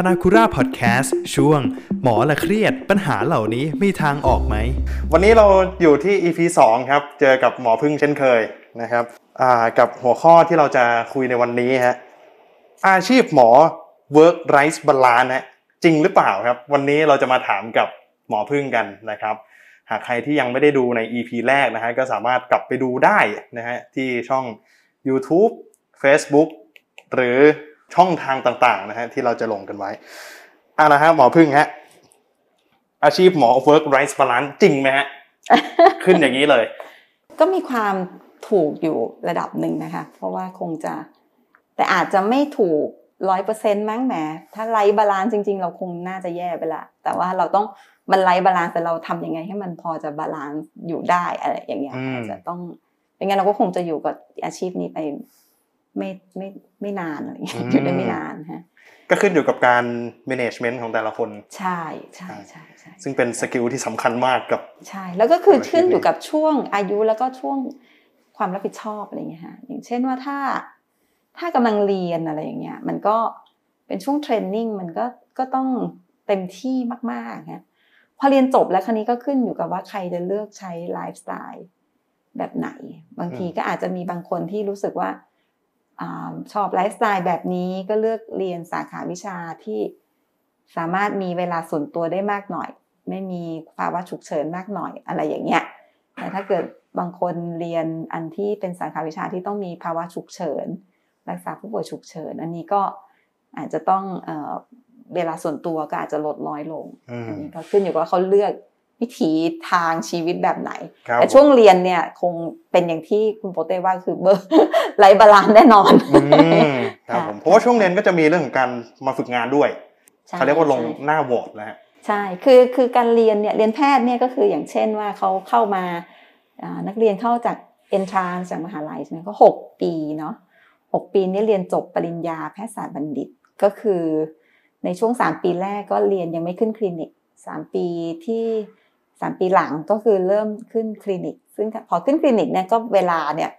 พนาคุราพอดแคสต์ช่วง หมอละเครียดปัญหาเหล่านี้มีทางออกไหม วันนี้เราอยู่ที่ EP 2 ครับ เจอกับหมอพึ่งเช่นเคยนะครับกับหัวข้อที่เราจะคุยในวันนี้ฮะอาชีพหมอ work life balance นะจริงหรือเปล่าครับ วันนี้เราจะมาถามกับหมอพึ่งกันนะครับ หากใครที่ยังไม่ได้ดูใน EP แรกนะฮะก็สามารถกลับไปดูได้นะฮะที่ช่อง YouTube Facebook หรือ ช่องทางต่างๆนะฮะที่เราจะลงกันไว้อ่านะฮะหมอพึ่งฮะอาชีพหมอ work ไร้ balance จริงไหมฮะขึ้นอย่างนี้เลย ก็มีความถูกอยู่ระดับหนึ่งนะคะ เพราะว่าคงจะ แต่อาจจะไม่ถูกร้อยเปอร์เซ็นต์มั้งแหมถ้าไร้ balance จริง ๆ เราคงน่าจะแย่ไปละ แต่ว่าเราต้องมันไร้ balance แต่เราทำยังไงให้มันพอจะ balanceอยู่ได้อะไรอย่างเงี้ยอืมอาจจะต้องไม่งั้นเราก็คงจะอยู่กับอาชีพนี้ไป ไม่ไม่ไม่นานอะไรอย่างเงี้ยอยู่ได้ไม่นานฮะก็ขึ้นอยู่กับการ management ของแต่ละคน ใช่ใช่ใช่ใช่ซึ่งเป็น skill ที่สำคัญมากกับ ใช่ แล้วก็คืออาชีพขึ้นอยู่นี้กับช่วงอายุแล้วก็ช่วงความรับผิดชอบอะไรอย่างเงี้ยฮะอย่างเช่นว่าถ้าถ้ากำลังเรียนอะไรอย่างเงี้ยมันก็เป็นช่วง training มันก็ก็ต้องเต็มที่มากๆฮะพอเรียนจบแล้วคราวนี้ก็ขึ้นอยู่กับว่าใครจะเลือกใช้ไลฟ์สไตล์แบบไหน บางทีก็อาจจะมีบางคนที่รู้สึกว่าอา ชอบไลฟ์สไตล์แบบนี้ก็เลือกเรียนสาขาวิชาที่สามารถมีเวลาส่วนตัวได้มากหน่อย ไม่มีภาวะฉุกเฉินมากหน่อยอะไรอย่างเงี้ยแต่ถ้าเกิดบางคนเรียนอันที่เป็นสาขาวิชาที่ต้องมีภาวะฉุกเฉิน รักษาผู้ป่วยฉุกเฉิน อันนี้ก็อาจจะต้องเอ่อเวลาส่วนตัวก็อาจจะลดน้อยลงอืมอันนี้ก็ขึ้นอยู่กับว่าเขาเลือก วิถีทางชีวิตแบบไหนครับแต่ช่วงเรียนเนี่ยคงเป็นอย่างที่คุณโปเต้ว่าคือ work ไร้ balance แน่นอนอืมครับผมเพราะว่าช่วงเรียนก็จะมีเรื่องของการมาฝึกงานด้วยใช่เขาเรียกว่าลงใช่หน้าวอร์ดนะฮะใช่คือคือการเรียนเนี่ยเรียนแพทย์เนี่ยก็คืออย่างเช่นว่าเขาเข้ามาอ่านักเรียนเข้าจาก entrance จากมหาลัยใช่ไหมก็หกปีเนาะหกปีนี้เรียนจบปริญญาแพทยศาสตร์บัณฑิตก็คือในช่วงสามปีแรกก็เรียนยังไม่ขึ้นคลินิกสามปีที่ สามปีหลังก็คือเริ่มขึ้นคลินิก ซึ่งพอขึ้นคลินิกเนี่ยก็เวลาเนี่ย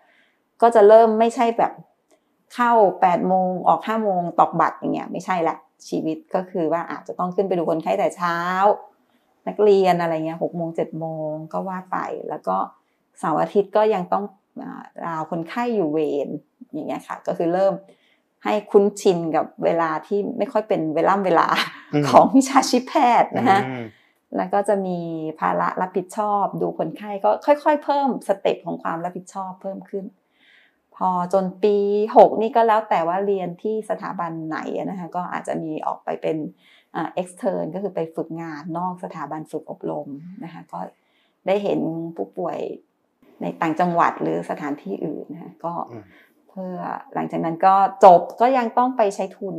ก็จะเริ่มไม่ใช่แบบเข้าแปดโมงออกห้าโมงตอกบัตรอย่างเงี้ยไม่ใช่ละชีวิตก็คือว่าอาจจะต้องขึ้นไปดูคนไข้แต่เช้า นักเรียนอะไรเงี้ยหกโมงเจ็ดโมงก็ว่าไป แล้วก็เสาร์อาทิตย์ก็ยังต้องอ่าราวคนไข้อยู่เวรอย่างเงี้ยค่ะ ก็คือเริ่มให้คุ้นชินกับเวลาที่ไม่ค่อยเป็นเวล่ำเวลาอืมของวิชาชีพแพทย์นะฮะอืม แล้วก็จะมีภาระรับผิดชอบ ดูคนไข้ก็ค่อย ๆ เพิ่มสเต็ปของความรับผิดชอบเพิ่มขึ้น พอจนปี 6 นี่ก็แล้วแต่ว่าเรียนที่สถาบันไหนอะนะคะก็อาจจะมีออกไปเป็นอ่า extern ก็คือไปฝึกงานนอกสถาบันฝึกอบรมนะคะก็ได้เห็นผู้ป่วยในต่างจังหวัดหรือสถานที่อื่นนะคะก็อืมเพื่อหลังจากนั้นก็จบก็ยังต้องไปใช้ทุน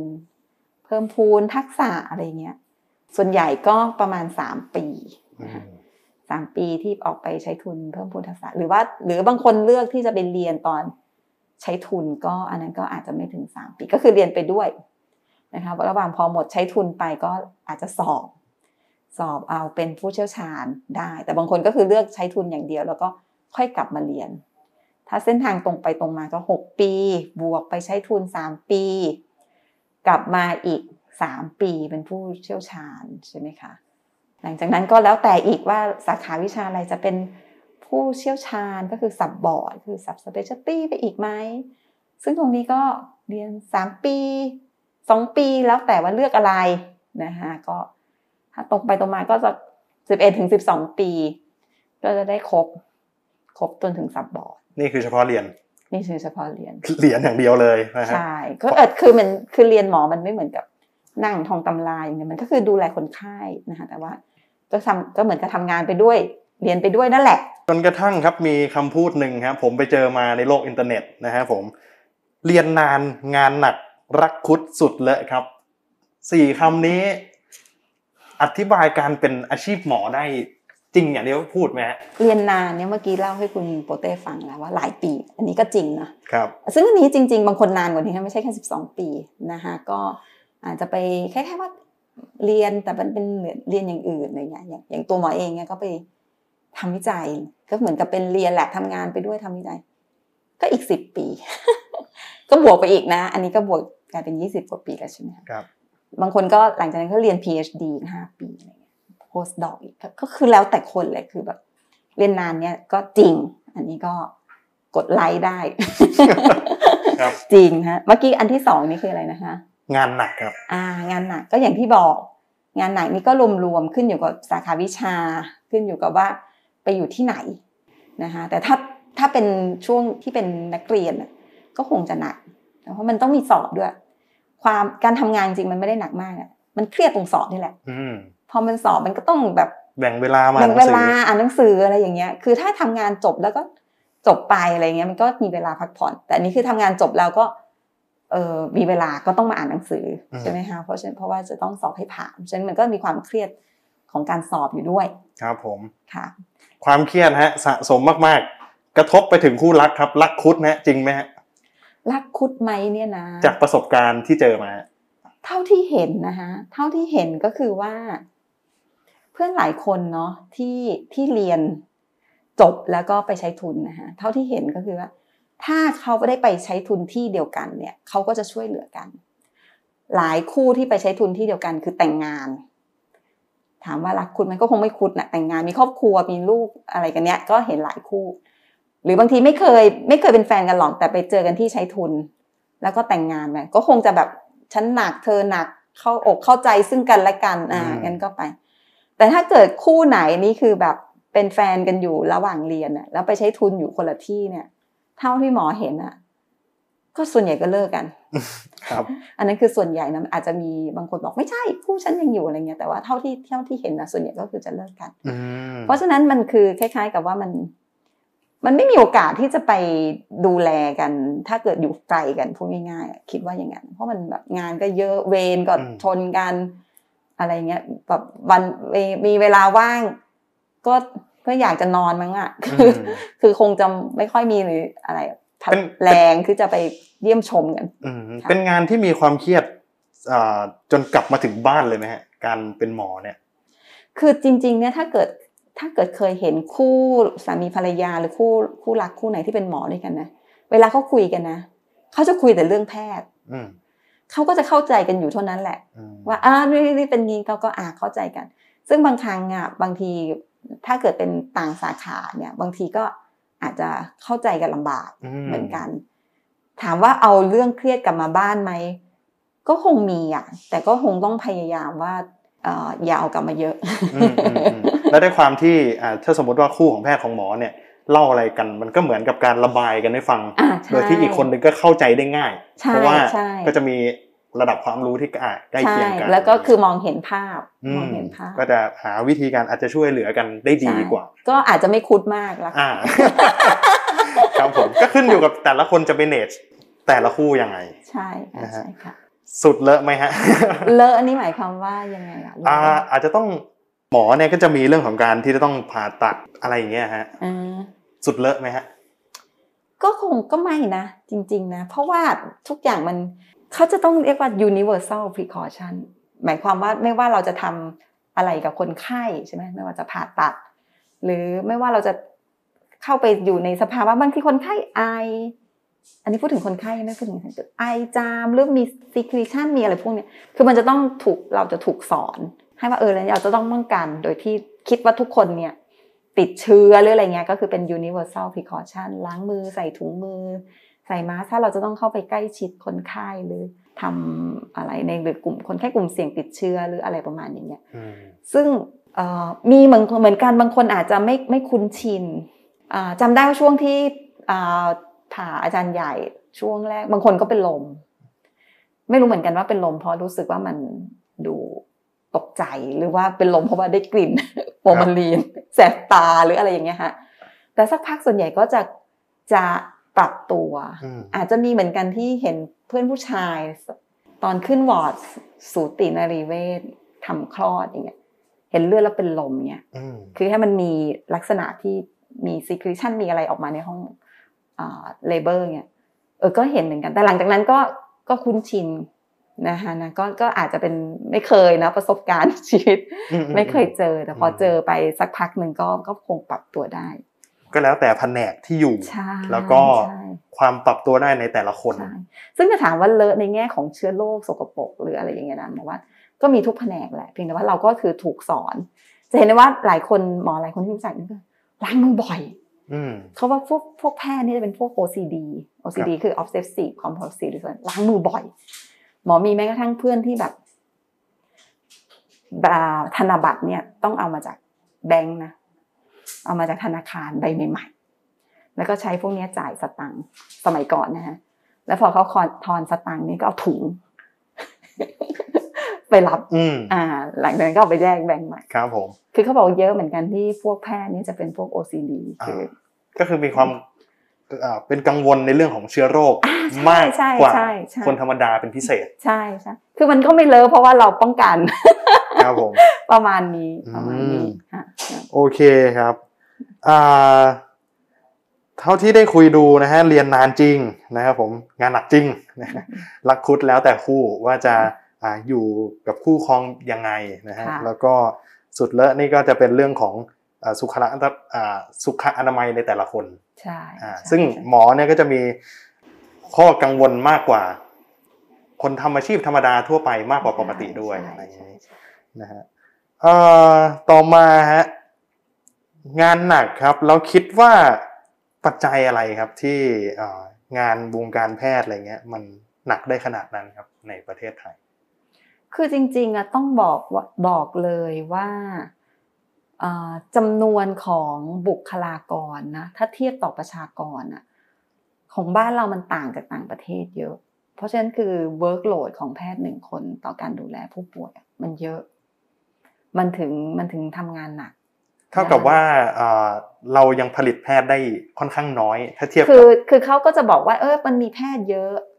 เพิ่มพูนทักษะอะไรเงี้ย ส่วนใหญ่ก็ประมาณสามปีอืนะคะมสามปีที่ออกไปใช้ทุนเพิ่มพูนทักษะ หรือว่า หรือบางคนเลือกที่จะไปเรียนตอนใช้ทุนก็อันนั้นก็อาจจะไม่ถึงสามปีก็คือเรียนไปด้วยนะคะระหว่างพอหมดใช้ทุนไปก็อาจจะสอบสอบเอาเป็นผู้เชี่ยวชาญได้ แต่บางคนก็คือเลือกใช้ทุนอย่างเดียว แล้วก็ค่อยกลับมาเรียน ถ้าเส้นทางตรงไปตรงมาก็หกปี บวกไปใช้ทุนสามปี กลับมาอีก สามปีเป็นผู้เชี่ยวชาญใช่ไหมคะหลังจากนั้นก็แล้วแต่อีกว่าสาขาวิชาอะไรจะเป็นผู้เชี่ยวชาญก็คือ sub-board คือ subspecialty ไปอีกไหมซึ่งตรงนี้ก็เรียนสามปีสองปีแล้วแต่ว่าเลือกอะไรนะคะก็ถ้าตรงไปตรงมาก็จะสิบเอ็ดถึงสิบสองปี ก็จะได้ครบครบจนถึงสับบอร์ดนี่คือเฉพาะเรียนนี่คือเฉพาะเรียนเรียนอย่างเดียวเลยนะฮะใช่ก็เออคือมันคือเรียนหมอมันไม่เหมือนกับ นั่งทองตำราอย่างเงี้ยมันก็คือดูแลคนไข้นะคะแต่ว่าก็ทำก็เหมือนกับทำงานไปด้วยเรียนไปด้วยนั่นแหละ จนกระทั่งครับมีคำพูดหนึ่งครับผมไปเจอมาในโลกอินเทอร์เน็ตนะฮะผมเรียนนานงานหนักรักคุดสุดเลยครับสี่คำนี้ อธิบายการเป็นอาชีพหมอได้จริงอย่างที่เขาพูดไหมฮะเรียนนานเนี่ยเมื่อกี้เล่าให้คุณโปเต้ฟังแล้วว่าหลายปี อันนี้ก็จริงนะครับซึ่งอันนี้จริง ๆ บางคนนานกว่านี้นะไม่ใช่แค่สิบสองปีนะคะก็ อาจจะไปแค่แค่ว่าเรียนแต่มันเป็นเรียนอย่างอื่นอะไรเงี้ยอย่างอย่างตัวหมอเองเนี่ยก็ไปทำวิจัย ก็เหมือนกับเป็นเรียนแหละทำงานไปด้วยทำวิจัย ก็อีกสิบปี ก็บวกไปอีกนะ อันนี้ก็บวกกลายเป็นยี่สิบกว่าปีแล้วใช่ไหมคะครับ บางคนก็หลังจากนั้นก็เรียน PhD ห้าปีอะไรเงี้ย post doc อีกก็คือแล้วแต่คนเลยคือแบบเรียนนานเนี่ยก็จริง อันนี้ก็กดไลค์ได้ครับจริงฮะเมื่อกี้อันที่สองนี่คืออะไรนะคะ งานหนักครับอ่างานหนักก็อย่างที่บอก งานหนักนี่ก็รวมๆขึ้นอยู่กับสาขาวิชา ขึ้นอยู่กับว่าไปอยู่ที่ไหนนะคะแต่ถ้าถ้าเป็นช่วงที่เป็นนักเรียนน่ะก็คงจะหนัก เพราะมันต้องมีสอบด้วย ความการทำงานจริงมันไม่ได้หนักมากอะมันเครียดตรงสอบนี่แหละอืมพอมันสอบมันก็ต้องแบบแบ่งเวลามาแบ่งหนัเวงสือลาอ่านหนังสืออะไรอย่างเงี้ย คือถ้าทำงานจบแล้วก็จบไปอะไรเงี้ยมันก็มีเวลาพักผ่อน แต่อันนี้คือทำงานจบแล้วก็เออ มีเวลาก็ต้องมาอ่านหนังสืออมใช่ไหมคะเพราะฉะนั้นเพราะว่าจะต้องสอบให้ผ่านฉะนั้นมันก็มีความเครียดของการสอบอยู่ด้วย ครับผมค่ะ ความเครียดฮะสะสมมากๆ กระทบไปถึงคู่รักครับ รักคุดนะจริงไหมฮะรักคุดไหมเนี่ยนะ จากประสบการณ์ที่เจอมา เท่าที่เห็นนะคะเท่าที่เห็นก็คือว่า เพื่อนหลายคนเนาะที่ที่เรียนจบแล้วก็ไปใช้ทุนนะคะเท่าที่เห็นก็คือว่า ถ้าเขาไม่ได้ไปใช้ทุนที่เดียวกันเนี่ยเขาก็จะช่วยเหลือกัน หลายคู่ที่ไปใช้ทุนที่เดียวกันคือแต่งงาน ถามว่ารักคุณมันก็คงไม่คุดนะแต่งงานมีครอบครัวมีลูกอะไรกันเนี้ยก็เห็นหลายคู่ หรือบางทีไม่เคยไม่เคยเป็นแฟนกันหรอกแต่ไปเจอกันที่ใช้ทุน แล้วก็แต่งงานไปก็คงจะแบบฉันหนักเธอหนักเข้าอกเข้าใจซึ่งกันและกันอ่าอืมงั้นก็ไป แต่ถ้าเกิดคู่ไหนนี่คือแบบเป็นแฟนกันอยู่ระหว่างเรียนน่ะแล้วไปใช้ทุนอยู่คนละที่เนี่ย เท่าที่หมอเห็นอะก็ส่วนใหญ่ก็เลิกกัน ครับ อันนั้นคือส่วนใหญ่นะอาจจะมีบางคนบอกไม่ใช่คู่ฉันยังอยู่อะไรเงี้ยแต่ว่าเท่าที่เท่าที่เห็นนะส่วนใหญ่ก็คือจะเลิกกันอืมเพราะฉะนั้นมันคือคล้าย ๆ กับว่ามัน มันไม่มีโอกาสที่จะไปดูแลกัน ถ้าเกิดอยู่ไกลกันพูดง่ายๆอะคิดว่าอย่างนั้นเพราะมันแบบงานก็เยอะเวรก็ชนกัน อะไรเงี้ยแบบวันมีมีเวลาว่าง ก็ ก็อยากจะนอนมั้งอะคืออคือคงจะไม่ค่อยมีหรืออะไรพัดแรงที่จะไปเยี่ยมชมกันอืมค่ะเป็นงานที่มีความเครียดอ่าจนกลับมาถึงบ้านเลยไหมฮะการเป็นหมอเนี่ย คือจริง ๆ เนี่ยถ้าเกิดถ้าเกิดเคยเห็นคู่สามีภรรยาหรือคู่คู่รักคู่ไหนที่เป็นหมอด้วยกันนะเวลาเขาคุยกันนะเขาจะคุยแต่เรื่องแพทย์อืมเขาก็จะเข้าใจกันอยู่เท่านั้นแหละอืมว่าอ่านี่นี่เป็นงี้เขาก็อ่าเข้าใจกัน ซึ่งบางครั้งอะบางที ถ้าเกิดเป็นต่างสาขาเนี่ยบางทีก็อาจจะเข้าใจกันลำบากเหมือนกัน ถามว่าเอาเรื่องเครียดกลับมาบ้านไหมก็คงมีอะ แต่ก็คงต้องพยายามว่าเอ่ออย่าเอากลับมาเยอะอืมอืมอืมแล้วด้วยความที่อ่าถ้าสมมติว่าคู่ของแพทย์ของหมอเนี่ยเล่าอะไรกันมันก็เหมือนกับการระบายกันให้ฟังอ่าใช่โดยที่อีกคนหนึ่งก็เข้าใจได้ง่ายใช่เพราะว่าใช่ก็จะมี ระดับความรู้ที่อ่าใกล้ใช่เคียงกัน แล้วก็คือมองเห็นภาพมมองเห็นภาพ ก็จะหาวิธีการอาจจะช่วยเหลือกันได้ดีใช่กว่า ก็อาจจะไม่คุดมากละอ่าครับผมก็ขึ้นอยู่กับแต่ละคนจะ manage แต่ละคู่ยังไง ใช่ค่ะนะฮะใช่ค่ะสุดเลอะไหมฮะ เลอะอันนี้หมายความว่ายังไงอะเลอะอ่าอาจจะต้องหมอเนี่ยก็จะมีเรื่องของการที่จะต้องผ่าตัดอะไรอย่างเงี้ยฮะอ่าสุดเลอะไหมฮะ ก็คงก็ไม่นะ จริง ๆ นะ เพราะว่าทุกอย่างมันเขาจะต้องเรียกว่า universal precaution หมายความว่าไม่ว่าเราจะทำอะไรกับคนไข้ใช่ไหมไม่ว่าจะผ่าตัด หรือไม่ว่าเราจะเข้าไปอยู่ในสภาวะบางทีคนไข้ไอ อันนี้พูดถึงคนไข้ไม่พูดถึงคนไอจามหรือมี secretion มีอะไรพวกนี้คือมันจะต้องถูกเราจะถูกสอน ให้ว่าเออเราจะต้องป้องกัน โดยที่คิดว่าทุกคนเนี่ย ติดเชื้อหรืออะไรเงี้ยก็คือเป็น universal precaution ล้างมือใส่ถุงมือ ใส่มาสก์ถ้าเราจะต้องเข้าไปใกล้ชิดคนไข้หรือทำอะไรในหรือกลุ่มคนไข้กลุ่มเสี่ยงติดเชื้อหรืออะไรประมาณอย่างเงี้ยอืมซึ่งเอ่อมีเหมือนเหมือนกันบางคนอาจจะไม่ไม่คุ้นชินอ่าจำได้ว่าช่วงที่อ่าผ่าอาจารย์ใหญ่ช่วงแรก บางคนก็เป็นลม ไม่รู้เหมือนกันว่าเป็นลมเพราะรู้สึกว่ามันดูตกใจหรือว่าเป็นลมเพราะว่าได้กลิ่น โฟอร์มาลีนแสบตาหรืออะไรอย่างเงี้ยฮะแต่สักพักส่วนใหญ่ก็จะจะปรับตัวอืมอาจจะมีเหมือนกันที่เห็นเพื่อนผู้ชาย ตอนขึ้นวอร์ดสูตินารีเวชทำคลอดอย่างเงี้ยเห็นเลือดแล้วเป็นลมเนี่ยอืมคือให้มันมีลักษณะที่มี secretion มีอะไรออกมาในห้องเลเบอร์เนี่ยเออก็เห็นเหมือนกัน แต่หลังจากนั้นก็ก็คุ้นชิน นะคะนะก็ก็อาจจะเป็นไม่เคยนะประสบการณ์ชีวิตอืไม่เคยเจอ แต่พออมเจอไปสักพักหนึ่งก็ก็คงปรับตัวได้ ก็แล้วแต่แผนกที่อยู่ใช่แล้วก็ใช่ความปรับตัวได้ในแต่ละคนใช่ซึ่งจะถามว่าเลอะในแง่ของเชื้อโรคสกปรกหรืออะไรอย่างเงี้ยนะหมอว่าก็มีทุกแผนกแหละเพียงแต่ว่าเราก็คือถูกสอน จะเห็นได้ว่าหลายคนหมอหลายคนที่รู้จักนี่ก็ล้างมือบ่อยอืมเขาว่าพวกพวกแพทย์นี่จะเป็นพวก OCD OCD คือ obsessive compulsive disorder ล้างมือบ่อย หมอมีแม้กระทั่งเพื่อนที่แบบอ่าธนบัตรเนี่ยต้องเอามาจากแบงค์นะเอามาจากธนาคารใบใหม่ๆแล้วก็ใช้พวกเนี้ยจ่ายสตังค์สมัยก่อนนะฮะแล้วพอเขาคอนทอนสตังค์นี่ก็เอาถุง ไปรับอืมอ่า หลังจากนั้นก็เอาไปแลกแบงค์ใหม่ครับผมคือเขาบอกเยอะเหมือนกันที่พวกแพทย์นี่จะเป็นพวก OCD คือก็คือมีความอ่า เป็นกังวลในเรื่องของเชื้อโรคอ่าใช่มากใช่กว่าใช่ใช่คนธรรมดาเป็นพิเศษ ใช่ใช่คือมันก็ไม่เลอะเพราะว่าเราป้องกันครับผมประมาณนี้อืมประมาณนี้ค่ะโอเคครับอ่าเท่าที่ได้คุยดูนะฮะเรียนนานจริงนะครับผมงานหนักจริงนะฮะรักคุดแล้วแต่คู่ว่าจะอ่าอยู่กับคู่ครองยังไงนะฮะค่ะแล้วก็สุดเลอะนี่ก็จะเป็นเรื่องของอ่าสุขลักษณะอ่าสุขอนามัยในแต่ละคน ใช่อ่าใช่ซึ่งใช่หมอเนี่ยก็จะมีข้อกังวลมากกว่า คนทำอาชีพธรรมดาทั่วไปมากกว่าปกติด้วยใช่อะไรอย่างใช่นี้ใช่นะฮะเอ่อต่อมาฮะงานหนักครับแล้วคิดว่าปัจจัยอะไรครับที่เอ่องานวงการแพทย์อะไรเงี้ย มันหนักได้ขนาดนั้นครับในประเทศไทย คือจริงๆอะต้องบอกว่าบอกเลยว่าเอ่อ จำนวนของบุคลากรนะถ้าเทียบต่อประชากรอะของบ้านเรามันต่างจากต่างประเทศเยอะ เพราะฉะนั้นคือ workload ของแพทย์หนึ่งคนต่อการดูแลผู้ป่วยอะมันเยอะ มันถึงมันถึงทำงานหนักเท่ากับว่าเอ่อเรายังผลิตแพทย์ได้ค่อนข้างน้อย ถ้าเทียบคืกัอบคือเขาก็จะบอกว่าเออมันมีแพทย์เยอะครับ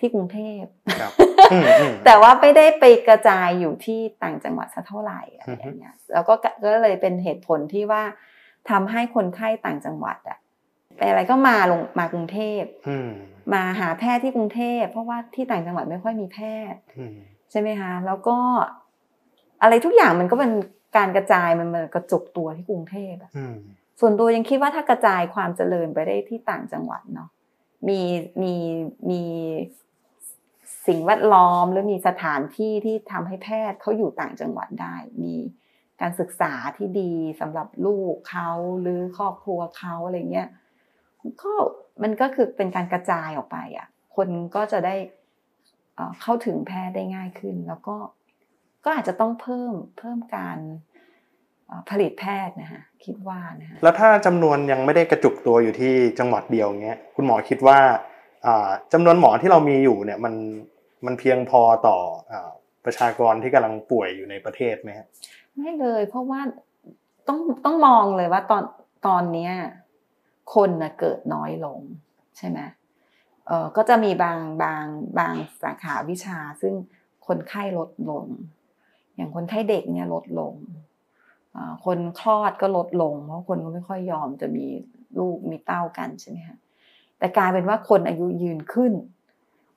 ที่กรุงเทพครับอืมอืมแต่ว่าไม่ได้ไปกระจายอยู่ที่ต่างจังหวัดสักเท่าไหร่อะไรอย่างเงี้ยแล้วก็ก็เลยเป็นเหตุผลที่ว่าทำให้คนไข้ต่างจังหวัดอะเป็นอะไรก็มาลงมากรุงเทพอืมมาหาแพทย์ที่กรุงเทพเพราะว่าที่ต่างจังหวัดไม่ค่อยมีแพทย์อืมใช่ไหมคะแล้วก็ อะไรทุกอย่างมันก็เป็นการกระจายมันมันกระจุกตัวที่กรุงเทพอะอืมส่วนตัวยังคิดว่าถ้ากระจายความเจริญไปได้ที่ต่างจังหวัดเนาะมีมีมี สิ่งแวดล้อมหรือมีสถานที่ที่ทำให้แพทย์เขาอยู่ต่างจังหวัดได้ มีการศึกษาที่ดีสำหรับลูกเขาหรือครอบครัวเขาอะไรเงี้ยก็มันก็คือเป็นการกระจายออกไปอะ คนก็จะได้เอ่อเข้าถึงแพทย์ได้ง่ายขึ้น แล้วก็ก็อาจจะต้องเพิ่มเพิ่มการผลิตแพทย์นะคะคิดว่านะคะแล้วถ้าจำนวนยังไม่ได้กระจุกตัวอยู่ที่จังหวัดเดียวเงี้ยคุณหมอคิดว่า จำนวนหมอที่เรามีอยู่เนี่ยมันมันเพียงพอต่ออประชากรที่กำลังป่วยอยู่ในประเทศไหมฮะไม่เลย เพราะว่าต้องต้องมองเลยว่าตอนตอนเนี้ยคนนะเกิดน้อยลงใช่ไหมเออก็จะมีบางบางบางสาขาวิชา ซึ่งคนไข้ลดลง อย่างคนไข้เด็กเนี่ยลดลงคนคลอดก็ลดลง เพราะคนก็ไม่ค่อยยอมจะมีลูกมีเต้ากันใช่ไหมคะ แต่กลายเป็นว่าคนอายุยืนขึ้น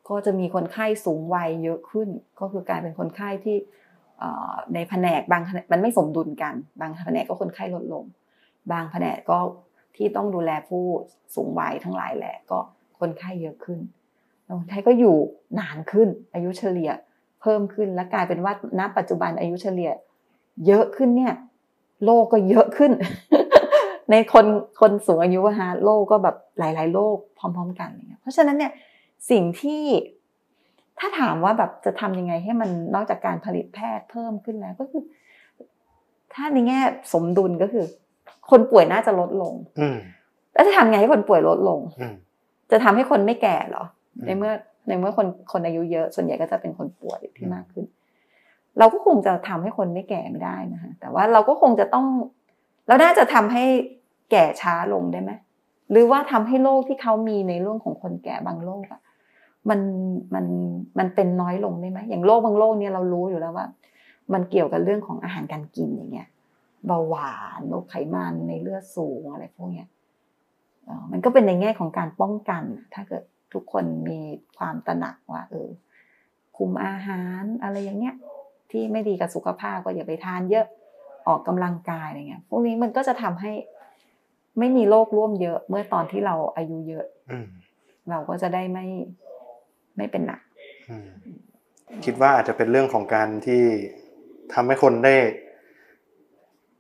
ก็จะมีคนไข้สูงวัยเยอะขึ้น ก็คือกลายเป็นคนไข้ที่ในแผนกบางแผนกมันไม่สมดุลกัน บางแผนกก็คนไข้ลดลง บางแผนกก็ที่ต้องดูแลผู้สูงวัยทั้งหลายแหละก็คนไข้เยอะขึ้นคนไข้ก็อยู่นานขึ้น อายุเฉลี่ยเพิ่มขึ้นและกลายเป็นว่าณปัจจุบันอายุเฉลี่ย เยอะขึ้นเนี่ยโรคก็เยอะขึ้น ในคนคนสูงอายุอะฮะโรคก็แบบหลาย ๆ โรคพร้อม ๆ กันอะไรเงี้ยเพราะฉะนั้นเนี่ยสิ่งที่ถ้าถามว่าแบบจะทำยังไงให้มันนอกจากการผลิตแพทย์เพิ่มขึ้นแล้วก็คือ ถ้าในแง่สมดุลก็คือ คนป่วยน่าจะลดลงอืมแล้วจะทำไงให้คนป่วยลดลงอืมจะทำให้คนไม่แก่เหรออืมในเมื่อในเมื่อคนคนอายุเยอะส่วนใหญ่ก็จะเป็นคนป่วยที่มากขึ้น เราก็คงจะทำให้คนไม่แก่ไม่ได้นะคะแต่ว่าเราก็คงจะต้อง เราน่าจะทำให้แก่ช้าลงได้ไหมหรือว่าทำให้โรคที่เขามีในเรื่องของคนแก่บางโรคอะมันมันมันเป็นน้อยลงได้ไหมอย่างโรคบางโรคเนี่ยเรารู้อยู่แล้วว่า มันเกี่ยวกับเรื่องของอาหารการกินอย่างเงี้ยเบาหวานโรคไขมันในเลือดสูงอะไรพวกเนี้ยมันก็เป็นในแง่ของการป้องกัน ถ้าเกิดทุกคนมีความตระหนักว่า เออคุมอาหารอะไรอย่างเงี้ย ที่ไม่ดีกับสุขภาพก็อย่าไปทานเยอะ ออกกำลังกายอะไรเงี้ยพวกนี้มันก็จะทำให้ไม่มีโรคร่วมเยอะ เมื่อตอนที่เราอายุเยอะอืมเราก็จะได้ไม่ไม่เป็นหนักอืมคิดว่าอาจจะเป็นเรื่องของการที่ทำให้คนได้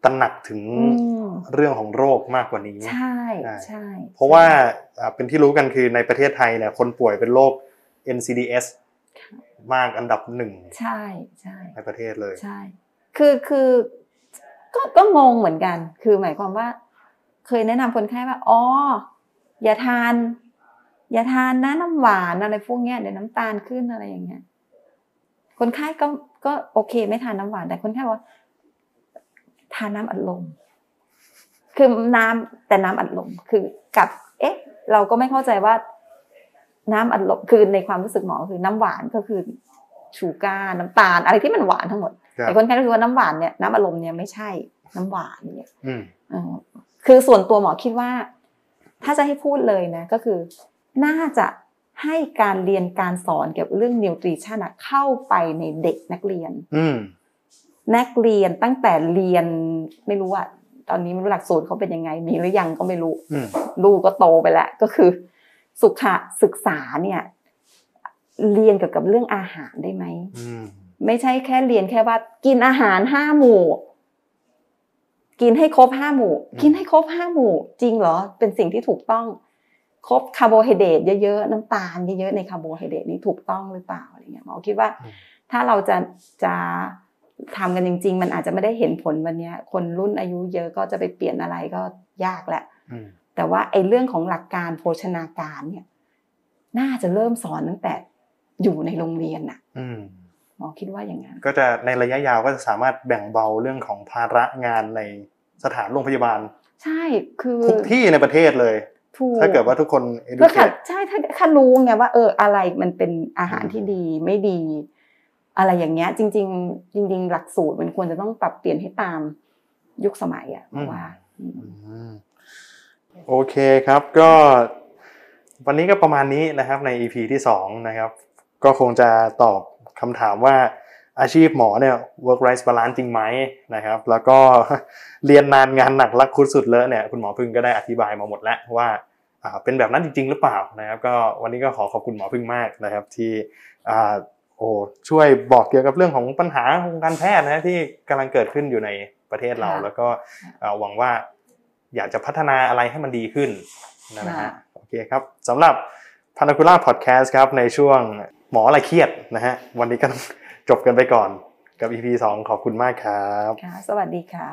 ตระหนักถึงอืมเรื่องของโรคมากกว่านี้ ใช่ใช่ใช่เพราะว่าอ่าเป็นที่รู้กันคือในประเทศไทยเนี่ยคนป่วยเป็นโรค NCDS มากอันดับหนึ่ง ใช่ใช่ในประเทศเลย ใช่ คือคือ ก็ก็งงเหมือนกัน คือหมายความว่า เคยแนะนำคนไข้ว่าอ๋ออย่าทาน อย่าทานนะน้ำหวานอะไรพวกเนี้ยเดี๋ยวน้ำตาลขึ้นอะไรอย่างเงี้ย คนไข้ก็ก็โอเค ไม่ทานน้ำหวานแต่คนไข้ว่า ทานน้ำอัดลมคือน้ำแต่น้ำอัดลมคือกับ เอ๊ะ เราก็ไม่เข้าใจว่าน้ำอัดลมคือในความรู้สึกหมอคือน้ำหวานก็คือ ชูการ์น้ำตาล อะไรที่มันหวานทั้งหมดครับแต่คนไข้รู้สึกว่าน้ำหวานเนี่ยน้ำอารมณ์เนี่ยไม่ใช่น้ำหวานเนี่ยอืมเออคือส่วนตัวหมอคิดว่า ถ้าจะให้พูดเลยนะ ก็คือ น่าจะให้การเรียนการสอนเกี่ยวกับเรื่องนิวทริชั่นอะเข้าไปในเด็กนักเรียนอืมนักเรียนตั้งแต่เรียนไม่รู้อะตอนนี้ไม่รู้หลักสูตรเขาเป็นยังไง มีหรือยังก็ไม่รู้อืมลูกก็โตไปแล้วก็คือ สุขศึกษาเนี่ย เรียนเกี่ยวกับเรื่องอาหารได้ไหมอืมไม่ใช่แค่เรียนแค่ว่า กินอาหารห้าหมู่ กินให้ครบห้าหมู่อืมกินให้ครบห้าหมู่ จริงเหรอ เป็นสิ่งที่ถูกต้อง ครบคาร์โบไฮเดรตเยอะๆน้ำตาลเยอะๆในคาร์โบไฮเดรตนี้ถูกต้องหรือเปล่าอะไรเงี้ยหมอคิดว่าอืมถ้าเราจะจะทำกันจริง ๆ มันอาจจะไม่ได้เห็นผลวันเนี้ยคนรุ่นอายุเยอะก็จะไปเปลี่ยนอะไรก็ยากแหละอืมแต่ว่าไอ้เรื่องของหลักการโภชนาการเนี่ย น่าจะเริ่มสอนตั้งแต่ อยู่ในโรงเรียนน่ะอืมหมอคิดว่าอย่างนั้นก็จะในระยะยาวก็จะสามารถแบ่งเบาเรื่องของภาระงานในสถานโรงพยาบาล ใช่คือทุกที่ในประเทศเลยถูกถ้าเกิดว่าทุกคนเพื่อขัด educate ใช่ถ้าถ้ารู้ไงว่า เอออะไรมันเป็นอาหารที่ดีไม่ดี อะไรอย่างเงี้ย จริง ๆ จริง ๆ หลักสูตรมันควรจะต้องปรับเปลี่ยนให้ตามยุคสมัยอะเพราะว่าอืมอืมโอเคครับก็ วันนี้ก็ประมาณนี้นะครับใน EP ที่สองนะครับ ก็คงจะตอบคำถามว่าอาชีพหมอเนี่ย work life balance จริงไหมนะครับ แล้วก็เรียนนานงานหนักรักคุดสุดเลอะเนี่ยคุณหมอพึ่งก็ได้อธิบายมาหมดแล้วว่าอ่าเป็นแบบนั้นจริง ๆ หรือเปล่านะครับ ก็วันนี้ก็ขอขอบคุณหมอพึ่งมากนะครับ ที่อ่าโอ้ช่วยบอกเกี่ยวกับเรื่องของปัญหาของการแพทย์นะที่กำลังเกิดขึ้นอยู่ในประเทศเราค่ะแล้วก็อ่าหวังว่าอยากจะพัฒนาอะไรให้มันดีขึ้นนะฮะค่ะโอเคครับสำหรับพานาคุล่าพอดแคสต์ครับในช่วง หมออะไรเครียดนะฮะ วันนี้ก็จบกันไปก่อนกับ EP 2 ขอบคุณมากครับ ค่ะ สวัสดีค่ะ